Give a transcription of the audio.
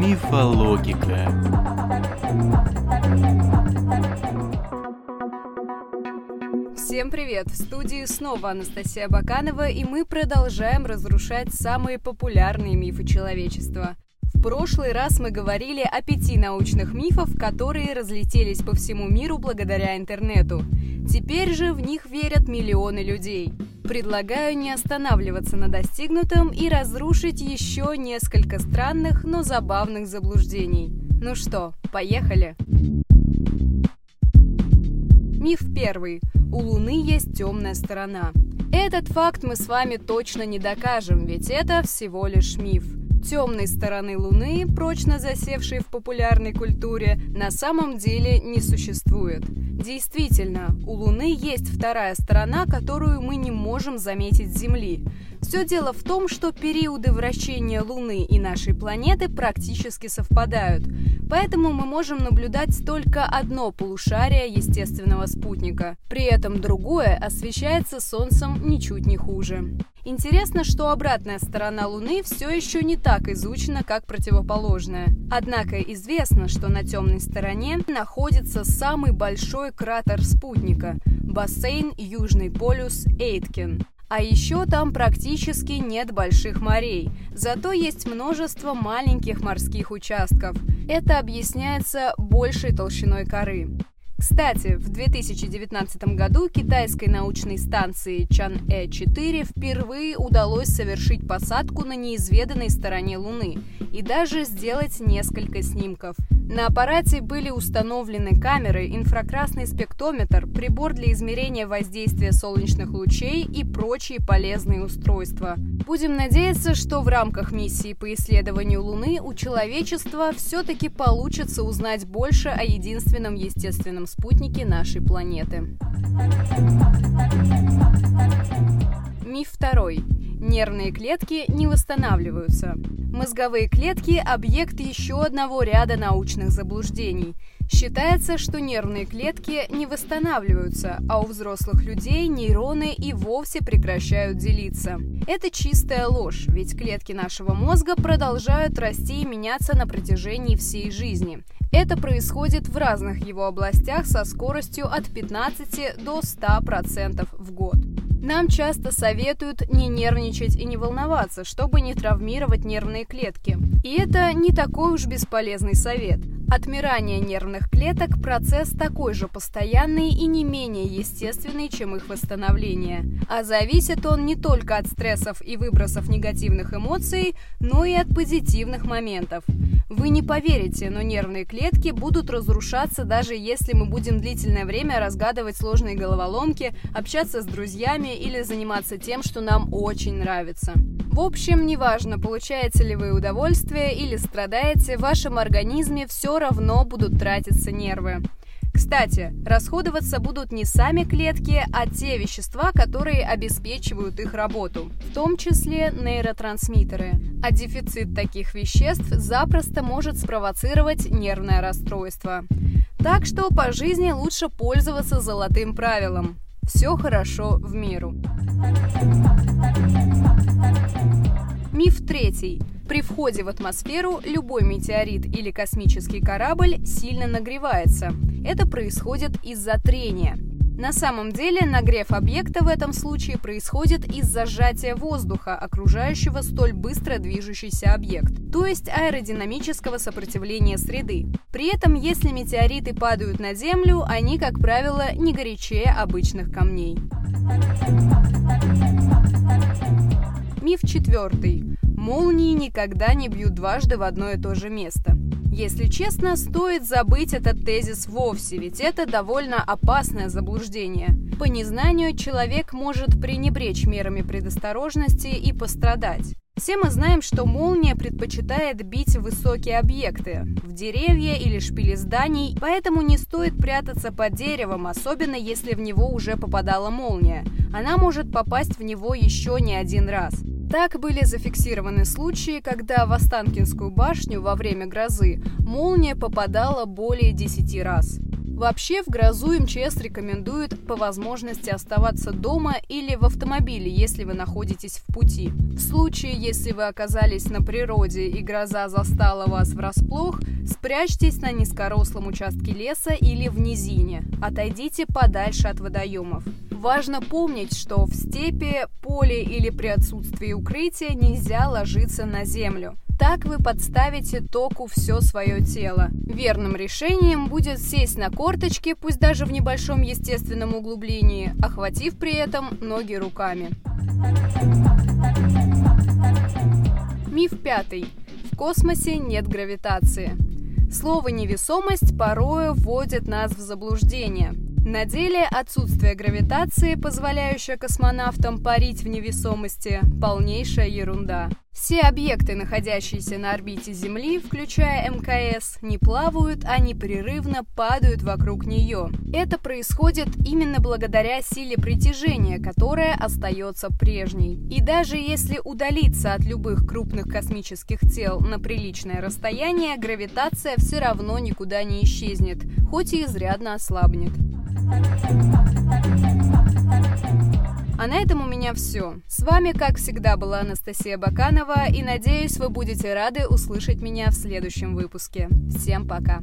Мифологика. Всем привет! В студии снова Анастасия Баканова, и мы продолжаем разрушать самые популярные мифы человечества. В прошлый раз мы говорили о пяти научных мифах, которые разлетелись по всему миру благодаря интернету. Теперь же в них верят миллионы людей. Предлагаю не останавливаться на достигнутом и разрушить еще несколько странных, но забавных заблуждений. Ну что, поехали? Миф первый. У Луны есть темная сторона. Этот факт мы с вами точно не докажем, ведь это всего лишь миф темной стороны Луны, прочно засевшей в популярной культуре, на самом деле не существует. Действительно, у Луны есть вторая сторона, которую мы не можем заметить с Земли. Все дело в том, что периоды вращения Луны и нашей планеты практически совпадают, поэтому мы можем наблюдать только одно полушарие естественного спутника. При этом другое освещается Солнцем ничуть не хуже. Интересно, что обратная сторона Луны все еще не так изучена, как противоположная. Однако известно, что на темной стороне находится самый большой кратер спутника – бассейн Южный полюс Эйткин. А еще там практически нет больших морей, зато есть множество маленьких морских участков. Это объясняется большей толщиной коры. Кстати, в 2019 году китайской научной станции Чан-Э-4 впервые удалось совершить посадку на неизведанной стороне Луны и даже сделать несколько снимков. На аппарате были установлены камеры, инфракрасный спектрометр, прибор для измерения воздействия солнечных лучей и прочие полезные устройства. Будем надеяться, что в рамках миссии по исследованию Луны у человечества все-таки получится узнать больше о единственном естественном спутнике нашей планеты. Миф второй. Нервные клетки не восстанавливаются. Мозговые клетки – объект еще одного ряда научных заблуждений. Считается, что нервные клетки не восстанавливаются, а у взрослых людей нейроны и вовсе прекращают делиться. Это чистая ложь, ведь клетки нашего мозга продолжают расти и меняться на протяжении всей жизни. Это происходит в разных его областях со скоростью от 15 до 100% в год. Нам часто советуют не нервничать и не волноваться, чтобы не травмировать нервные клетки. И это не такой уж бесполезный совет. Отмирание нервных клеток – процесс такой же постоянный и не менее естественный, чем их восстановление. А зависит он не только от стрессов и выбросов негативных эмоций, но и от позитивных моментов. Вы не поверите, но нервные клетки будут разрушаться даже если мы будем длительное время разгадывать сложные головоломки, общаться с друзьями или заниматься тем, что нам очень нравится. В общем, неважно, получаете ли вы удовольствие или страдаете, в вашем организме все равно будут тратиться нервы. Кстати, расходоваться будут не сами клетки, а те вещества, которые обеспечивают их работу, в том числе нейротрансмиттеры. А дефицит таких веществ запросто может спровоцировать нервное расстройство. Так что по жизни лучше пользоваться золотым правилом. Все хорошо в меру. Миф третий. При входе в атмосферу любой метеорит или космический корабль сильно нагревается. Это происходит из-за трения. На самом деле нагрев объекта в этом случае происходит из-за сжатия воздуха, окружающего столь быстро движущийся объект, то есть аэродинамического сопротивления среды. При этом, если метеориты падают на Землю, они, как правило, не горячее обычных камней. Миф четвертый. Молнии никогда не бьют дважды в одно и то же место. Если честно, стоит забыть этот тезис вовсе, ведь это довольно опасное заблуждение. По незнанию человек может пренебречь мерами предосторожности и пострадать. Все мы знаем, что молния предпочитает бить высокие объекты, в деревья или шпили зданий, поэтому не стоит прятаться под деревом, особенно если в него уже попадала молния. Она может попасть в него еще не один раз. Так были зафиксированы случаи, когда в Останкинскую башню во время грозы молния попадала более 10 раз. Вообще, в грозу МЧС рекомендует по возможности оставаться дома или в автомобиле, если вы находитесь в пути. В случае, если вы оказались на природе и гроза застала вас врасплох, спрячьтесь на низкорослом участке леса или в низине. Отойдите подальше от водоемов. Важно помнить, что в степи, поле или при отсутствии укрытия нельзя ложиться на землю. Так вы подставите току все свое тело. Верным решением будет сесть на корточки, пусть даже в небольшом естественном углублении, охватив при этом ноги руками. Миф пятый. В космосе нет гравитации. Слово «невесомость» порою вводит нас в заблуждение – на деле отсутствие гравитации, позволяющее космонавтам парить в невесомости, полнейшая ерунда. Все объекты, находящиеся на орбите Земли, включая МКС, не плавают, а непрерывно падают вокруг нее. Это происходит именно благодаря силе притяжения, которая остается прежней. И даже если удалиться от любых крупных космических тел на приличное расстояние, гравитация все равно никуда не исчезнет, хоть и изрядно ослабнет. А на этом у меня все. С вами, как всегда, была Анастасия Баканова, и надеюсь, вы будете рады услышать меня в следующем выпуске. Всем пока!